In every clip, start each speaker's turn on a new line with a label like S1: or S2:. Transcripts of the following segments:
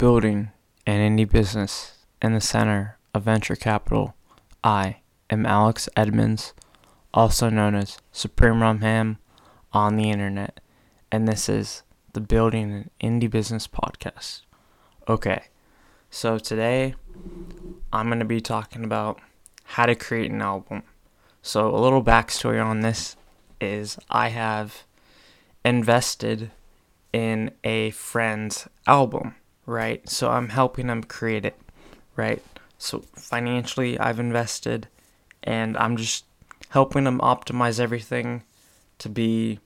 S1: building an indie business in the center of venture capital. I am Alex Edmonds, also known as Supreme Rum Ham on the internet, and this is the Building an Indie Business podcast. Okay, so today I'm going to be talking about how to create an album. So, a little backstory on this is I have invested in a friend's album, right? So I'm helping them create it, right? So financially, I've invested and I'm just helping them optimize everything to be,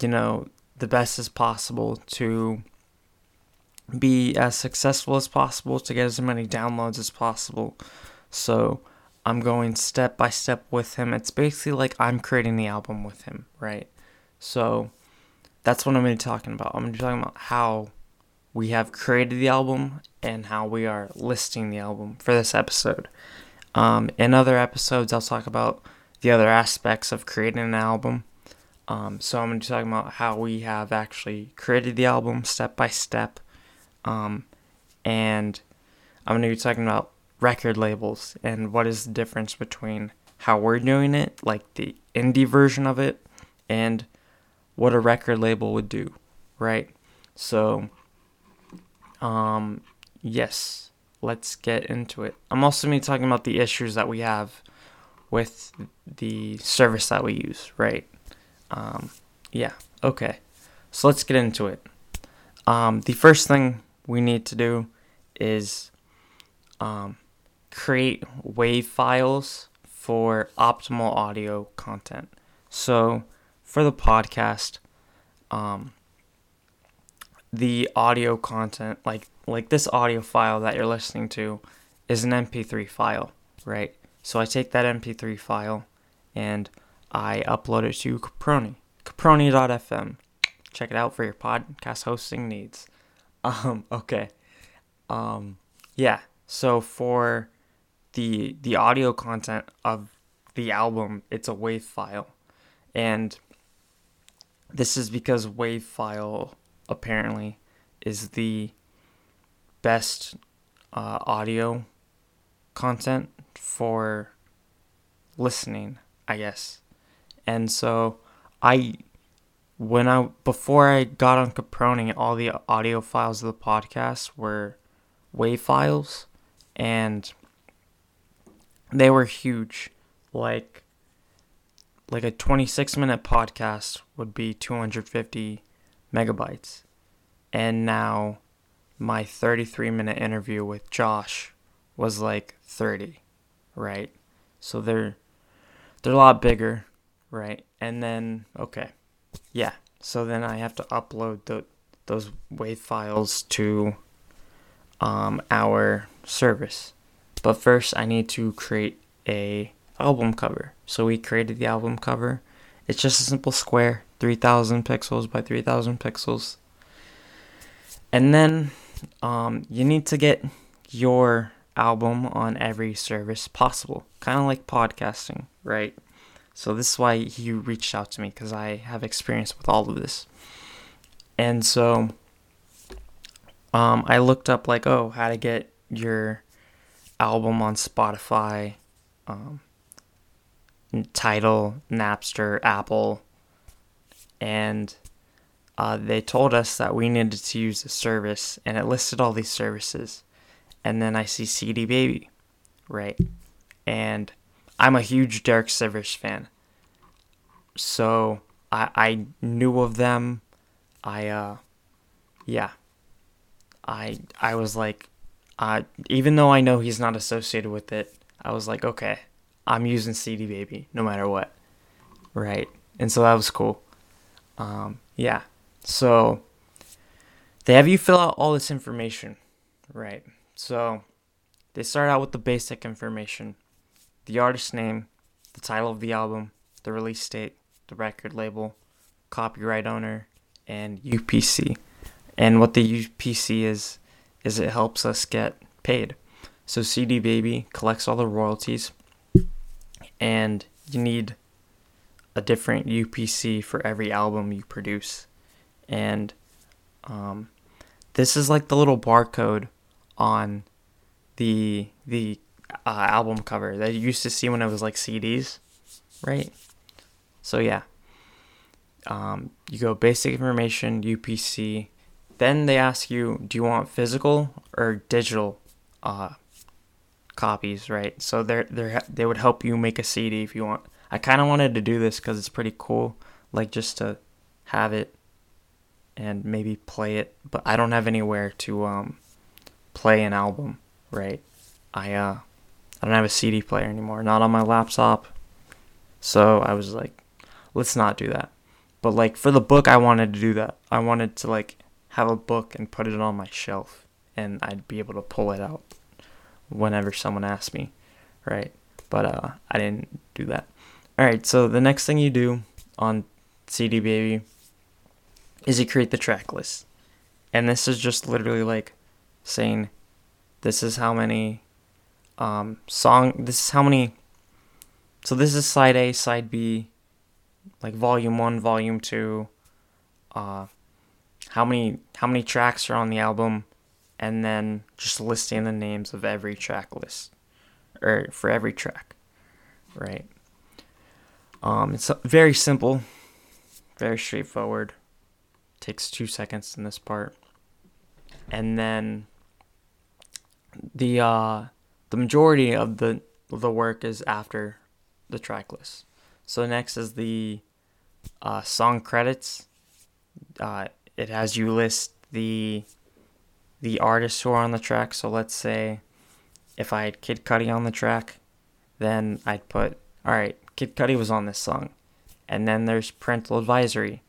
S1: you know, the best as possible to be as successful as possible to get as many downloads as possible. So I'm going step by step with him. It's basically like I'm creating the album with him, right? So that's what I'm going to be talking about. I'm going to be talking about how we have created the album and how we are listing the album for this episode. Um, in other episodes, I'll talk about the other aspects of creating an album. Um, so I'm going to be talking about how we have actually created the album step by step. Um, and I'm going to be talking about record labels and what is the difference between how we're doing it, like the indie version of it, and what a record label would do, right? So, um, yes, let's get into it. I'm also going to be talking about the issues that we have with the service that we use, right? Um, yeah, okay. So let's get into it. Um, the first thing we need to do is um, create wave files for optimal audio content. So for the podcast, um, the audio content, like like this audio file that you're listening to, is an MP3 file, right? So I take that MP3 file and I upload it to Caproni, Caproni.fm. Check it out for your podcast hosting needs. Um, okay. Um, yeah. So for the the audio content of the album, it's a wave file, and this is because WAV file apparently is the best uh, audio content for listening, I guess. And so I when I before I got on Caproni, all the audio files of the podcast were WAV files and they were huge. Like like a 26 minute podcast would be 250 megabytes. And now my 33 minute interview with Josh was like 30, right? So they're they're a lot bigger, right? And then okay. Yeah. So then I have to upload the, those WAV files to um, our service. But first I need to create a album cover. So we created the album cover. It's just a simple square, 3000 pixels by 3000 pixels. And then um, you need to get your album on every service possible, kind of like podcasting, right? So this is why he reached out to me because I have experience with all of this. And so um, I looked up like, oh, how to get your album on Spotify, um, Tidal, Napster, Apple, and uh, they told us that we needed to use a service, and it listed all these services. And then I see CD Baby, right? And I'm a huge Derek Sivers fan, so I I knew of them. I uh, yeah. I I was like, uh, even though I know he's not associated with it, I was like, okay, I'm using CD Baby no matter what. Right. And so that was cool. Um, yeah. So they have you fill out all this information. Right. So they start out with the basic information the artist name, the title of the album, the release date, the record label, copyright owner, and UPC. And what the UPC is, is it helps us get paid. So CD Baby collects all the royalties and you need a different UPC for every album you produce. And um, this is like the little barcode on the the uh, album cover that you used to see when it was like CDs, right? So yeah, um, you go basic information UPC. Then they ask you, do you want physical or digital uh, copies, right? So they they they would help you make a CD if you want. I kind of wanted to do this because it's pretty cool, like just to have it and maybe play it, but I don't have anywhere to um, play an album, right? I uh, I don't have a CD player anymore, not on my laptop. So I was like, let's not do that. But like for the book, I wanted to do that. I wanted to like have a book and put it on my shelf, and I'd be able to pull it out whenever someone asked me, right? But uh, I didn't do that. All right, so the next thing you do on CD Baby is you create the track list, and this is just literally like saying, this is how many um, song. This is how many. So this is side A, side B, like volume one, volume two. Uh, how many how many tracks are on the album, and then just listing the names of every track list, or for every track, right? Um, it's very simple, very straightforward. Takes two seconds in this part, and then the uh, the majority of the the work is after the track list. So next is the uh, song credits. Uh, it has you list the the artists who are on the track. So let's say if I had Kid Cudi on the track, then I'd put all right. Kid Cudi was on this song, and then there's parental advisory.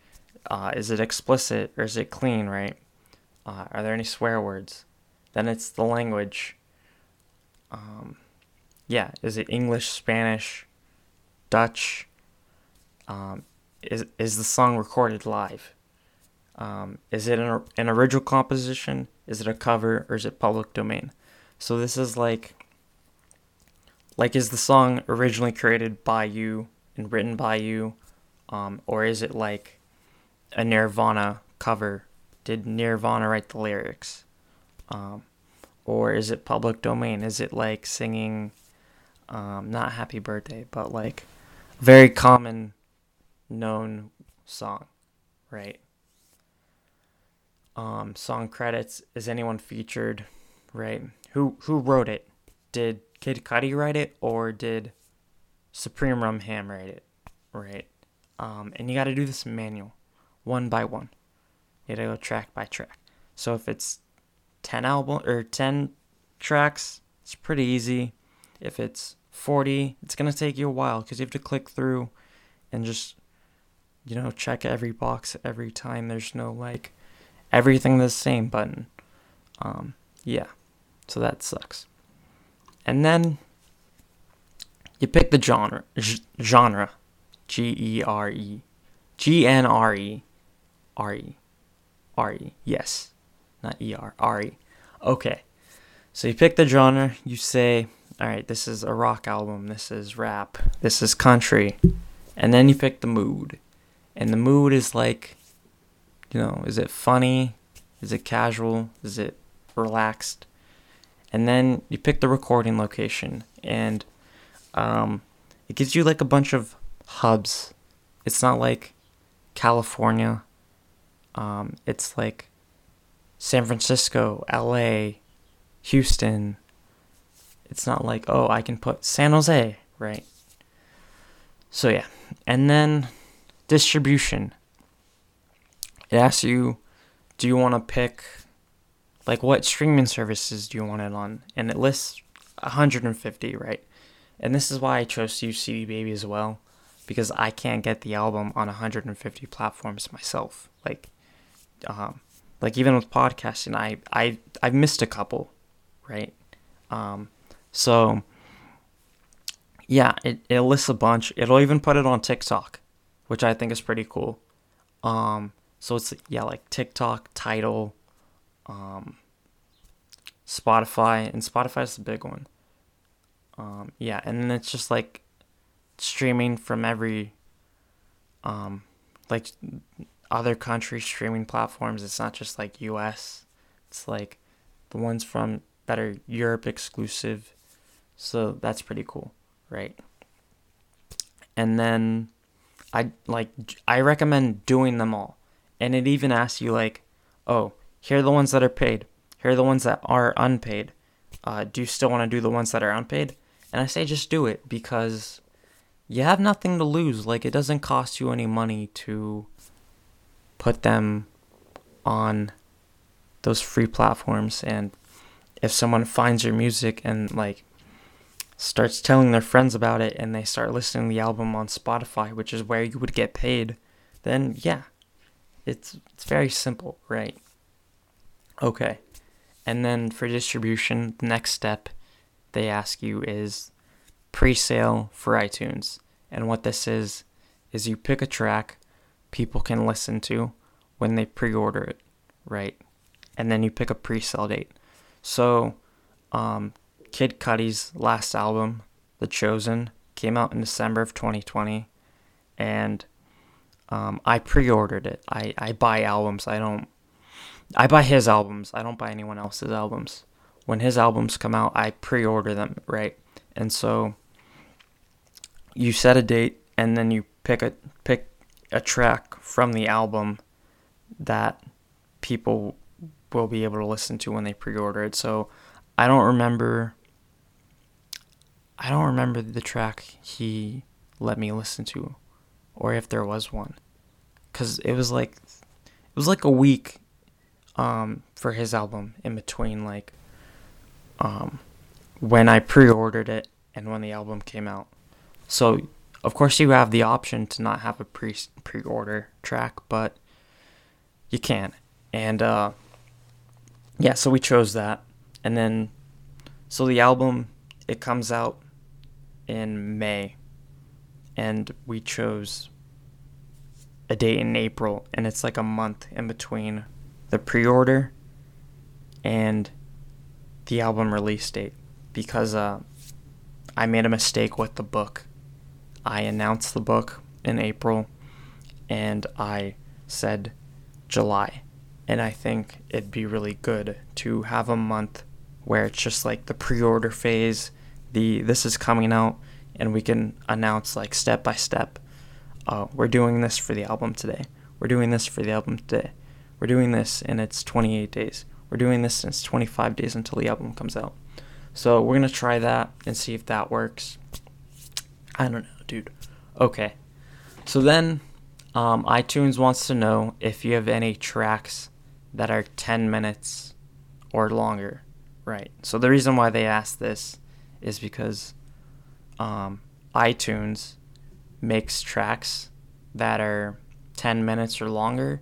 S1: Uh, is it explicit or is it clean? Right? Uh, are there any swear words? Then it's the language. Um, yeah, is it English, Spanish, Dutch? Um, is is the song recorded live? Um, is it an, an original composition? Is it a cover or is it public domain? So this is like like is the song originally created by you and written by you, um, or is it like a Nirvana cover? Did Nirvana write the lyrics? Um, or is it public domain? Is it like singing, um, not Happy Birthday, but like very common, known song, right? Um, song credits. Is anyone featured, right? Who who wrote it? Did Kid Cudi write it or did Supreme Rum Ham write it, right? Um, and you got to do this manual, one by one. You got to go track by track. So if it's 10 album or 10 tracks, it's pretty easy. If it's 40, it's going to take you a while cuz you have to click through and just you know, check every box every time. There's no like everything the same button. Um, yeah. So that sucks. And then you pick the genre, genre, G E R E, G N R E, R E, R E. Yes not ER, RE. Okay. So you pick the genre, you say, all right, this is a rock album, this is rap, this is country. And then you pick the mood. And the mood is like, you know, is it funny? Is it casual? Is it relaxed? And then you pick the recording location. And um, it gives you like a bunch of hubs. It's not like California. Um, it's like San Francisco, LA, Houston. It's not like, oh, I can put San Jose, right? So, yeah. And then distribution. It asks you, do you want to pick, like, what streaming services do you want it on? And it lists 150, right? And this is why I chose to use CD Baby as well, because I can't get the album on 150 platforms myself. Like, um, like even with podcasting, I I I've missed a couple, right? Um, so yeah, it, it lists a bunch. It'll even put it on TikTok, which I think is pretty cool. Um, so it's yeah, like TikTok, Tidal, um, Spotify, and Spotify is the big one. Um, yeah, and then it's just like streaming from every um, like other country streaming platforms. It's not just like US, It's like the ones from that are Europe exclusive. So that's pretty cool, right? And then I like I recommend doing them all. And it even asks you like, "Oh, here are the ones that are paid. Here are the ones that are unpaid. Uh, do you still want to do the ones that are unpaid?" And I say just do it because you have nothing to lose. Like it doesn't cost you any money to put them on those free platforms and if someone finds your music and like starts telling their friends about it and they start listening to the album on Spotify, which is where you would get paid, then yeah. It's it's very simple, right? Okay. And then for distribution, the next step they ask you is pre-sale for iTunes. And what this is is you pick a track people can listen to when they pre-order it, right? And then you pick a pre-sale date. So, um, Kid Cudi's last album, The Chosen, came out in December of 2020, and um, I pre-ordered it. I, I buy albums. I don't. I buy his albums. I don't buy anyone else's albums. When his albums come out, I pre-order them, right? And so you set a date and then you pick a pick a track from the album that people will be able to listen to when they pre-order it. So I don't remember I don't remember the track he let me listen to or if there was one cuz it was like it was like a week um for his album in between like um when I pre-ordered it and when the album came out. So, of course, you have the option to not have a pre pre order track, but you can. And uh, yeah, so we chose that, and then so the album it comes out in May, and we chose a date in April, and it's like a month in between the pre order and the album release date because uh, I made a mistake with the book I announced the book in April and I said July. And I think it'd be really good to have a month where it's just like the pre-order phase, the this is coming out and we can announce like step by step. Uh, we're doing this for the album today. We're doing this for the album today. We're doing this and it's 28 days. We're doing this and it's 25 days until the album comes out. So we're gonna try that and see if that works. I don't know dude. Okay. So then, um, iTunes wants to know if you have any tracks that are 10 minutes or longer. Right. So the reason why they ask this is because um, iTunes makes tracks that are 10 minutes or longer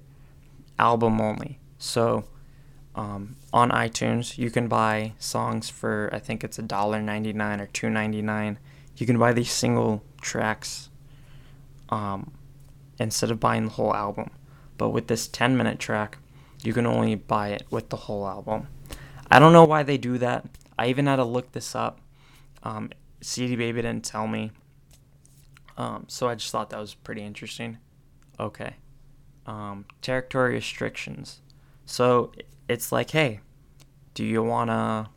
S1: album only. So um, on iTunes, you can buy songs for I think it's a dollar ninety nine or two ninety nine. You can buy these single tracks um, instead of buying the whole album. But with this 10 minute track, you can only buy it with the whole album. I don't know why they do that. I even had to look this up. Um, CD Baby didn't tell me. Um, so I just thought that was pretty interesting. Okay. Um, territory restrictions. So it's like, hey, do you want to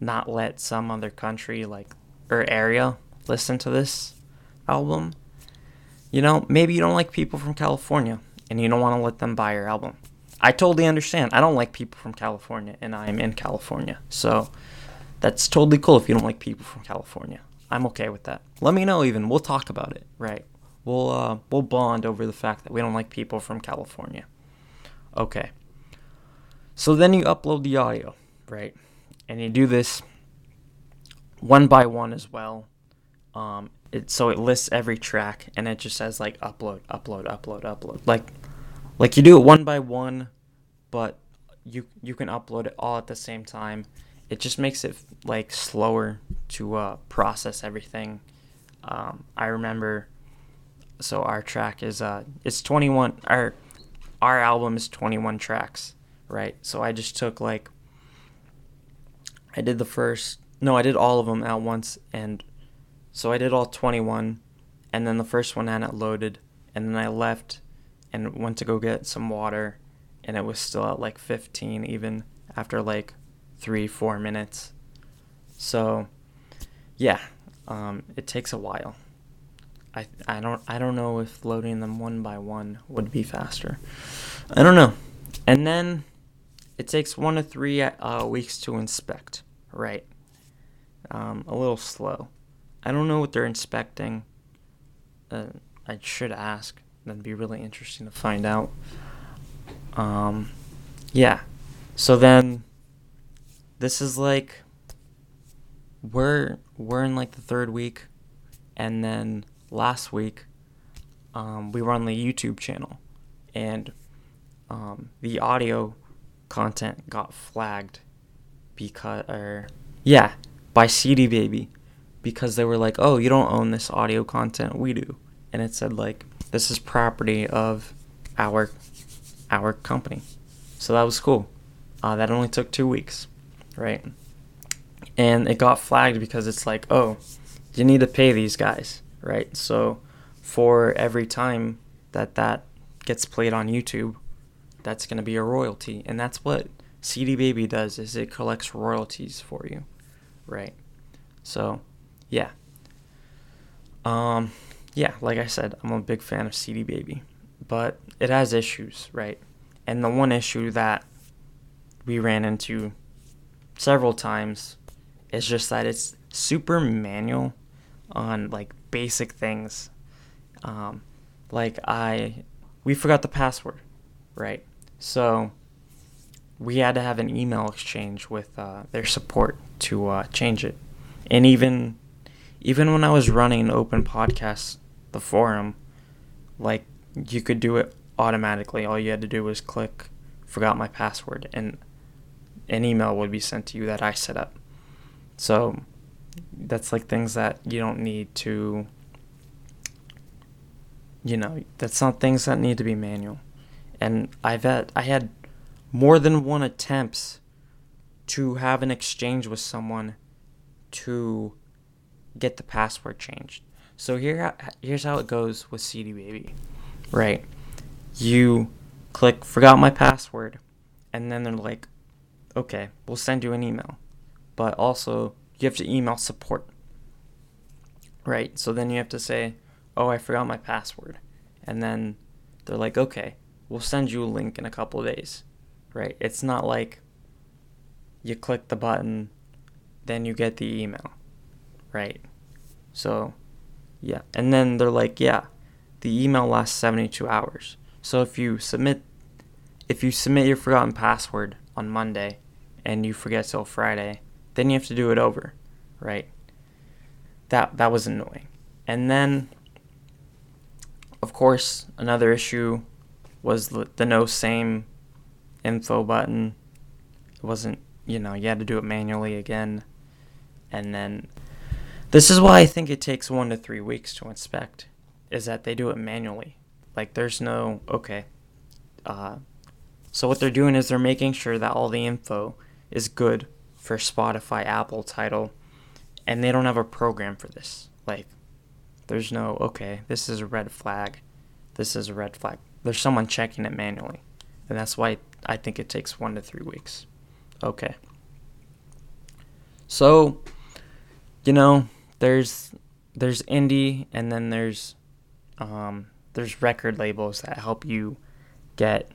S1: not let some other country, like, or area listen to this album, you know, maybe you don't like people from California and you don't want to let them buy your album. I totally understand. I don't like people from California and I'm in California. So that's totally cool if you don't like people from California. I'm okay with that. Let me know even. We'll talk about it, right? We'll uh, we'll bond over the fact that we don't like people from California. Okay. So then you upload the audio, right? And you do this one by one as well um, it so it lists every track and it just says like upload, upload, upload, upload. Like like you do it one by one, but you you can upload it all at the same time. It just makes it like slower to uh, process everything. Um, I remember. So our track is uh it's 21 our our album is 21 tracks, right? So I just took like I did the first no, I did all of them at once and so I did all 21, and then the first one had it loaded, and then I left and went to go get some water, and it was still at like 15 even after like three, four minutes. So, yeah, um, it takes a while. I, I don't I don't know if loading them one by one would be faster. I don't know. And then it takes one to three uh, weeks to inspect. Right. Um, a little slow. I don't know what they're inspecting. Uh, I should ask. That'd be really interesting to find out. Um, yeah. So then, this is like we're we're in like the third week, and then last week, um, we were on the YouTube channel, and um, the audio content got flagged because, or yeah, by CD Baby, because they were like, "Oh, you don't own this audio content, we do," and it said like, "This is property of our our company," so that was cool. Uh, that only took two weeks, right? And it got flagged because it's like, oh, you need to pay these guys, right? So for every time that that gets played on YouTube, that's going to be a royalty. And that's what CD Baby does is it collects royalties for you, right? So, yeah. Um yeah, like I said, I'm a big fan of CD Baby, but it has issues, right? And the one issue that we ran into several times is just that it's super manual on like basic things. Um, like I, we forgot the password, right? So we had to have an email exchange with uh, their support to uh, change it. And even even when I was running Open Podcast, the forum, like you could do it automatically. All you had to do was click forgot my password and an email would be sent to you that I set up. So that's like things that you don't need to you know, that's not things that need to be manual. And I've had I had more than one attempts to have an exchange with someone to get the password changed. So here here's how it goes with CD Baby. Right. You click forgot my password and then they're like okay, we'll send you an email. But also you have to email support. Right? So then you have to say, "Oh, I forgot my password." And then they're like, "Okay, we'll send you a link in a couple days." Right? It's not like you click the button, then you get the email. Right? So, yeah. And then they're like, "Yeah, the email lasts 72 hours." So if you submit if you submit your forgotten password on Monday and you forget till Friday, then you have to do it over, right? That that was annoying. And then of course, another issue was the, the no same info button. It wasn't, you know, you had to do it manually again. And then this is why I think it takes 1 to 3 weeks to inspect is that they do it manually. Like there's no okay, uh, so what they're doing is they're making sure that all the info is good for Spotify, Apple, Tidal, and they don't have a program for this. Like, there's no okay, this is a red flag, this is a red flag. There's someone checking it manually, and that's why I think it takes one to three weeks. Okay. So, you know, there's there's indie, and then there's um, there's record labels that help you get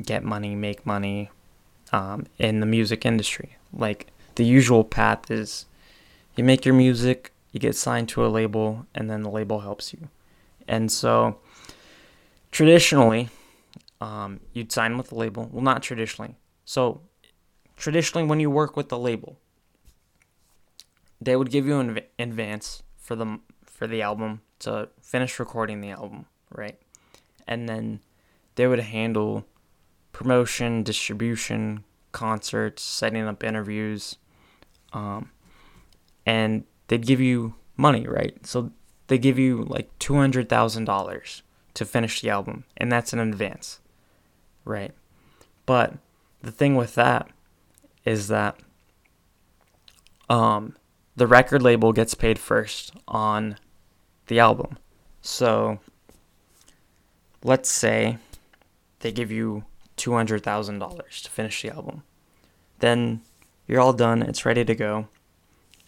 S1: get money, make money um, in the music industry. Like the usual path is you make your music, you get signed to a label, and then the label helps you. And so traditionally, um, you'd sign with the label. Well, not traditionally. So traditionally, when you work with the label, they would give you an advance for the for the album to finish recording the album, right? And then they would handle promotion, distribution, concerts, setting up interviews, um, and they'd give you money, right? So they give you like two hundred thousand dollars to finish the album, and that's in advance, right? But the thing with that is that um, the record label gets paid first on the album. So let's say they give you $200,000 to finish the album. Then you're all done, it's ready to go.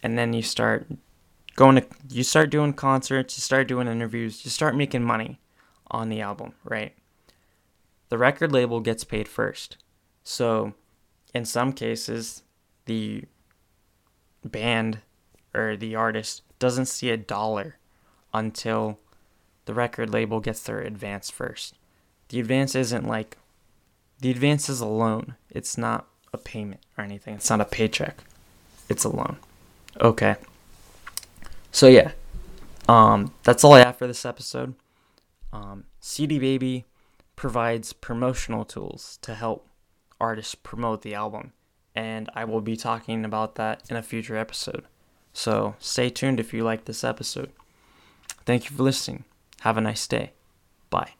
S1: And then you start going to you start doing concerts, you start doing interviews, you start making money on the album, right? The record label gets paid first. So, in some cases, the band or the artist doesn't see a dollar until the record label gets their advance first. The advance isn't like the advance is a loan. It's not a payment or anything. It's not a paycheck. It's a loan. Okay. So yeah. Um that's all I have for this episode. Um CD Baby provides promotional tools to help artists promote the album and I will be talking about that in a future episode. So stay tuned if you like this episode. Thank you for listening. Have a nice day. Bye.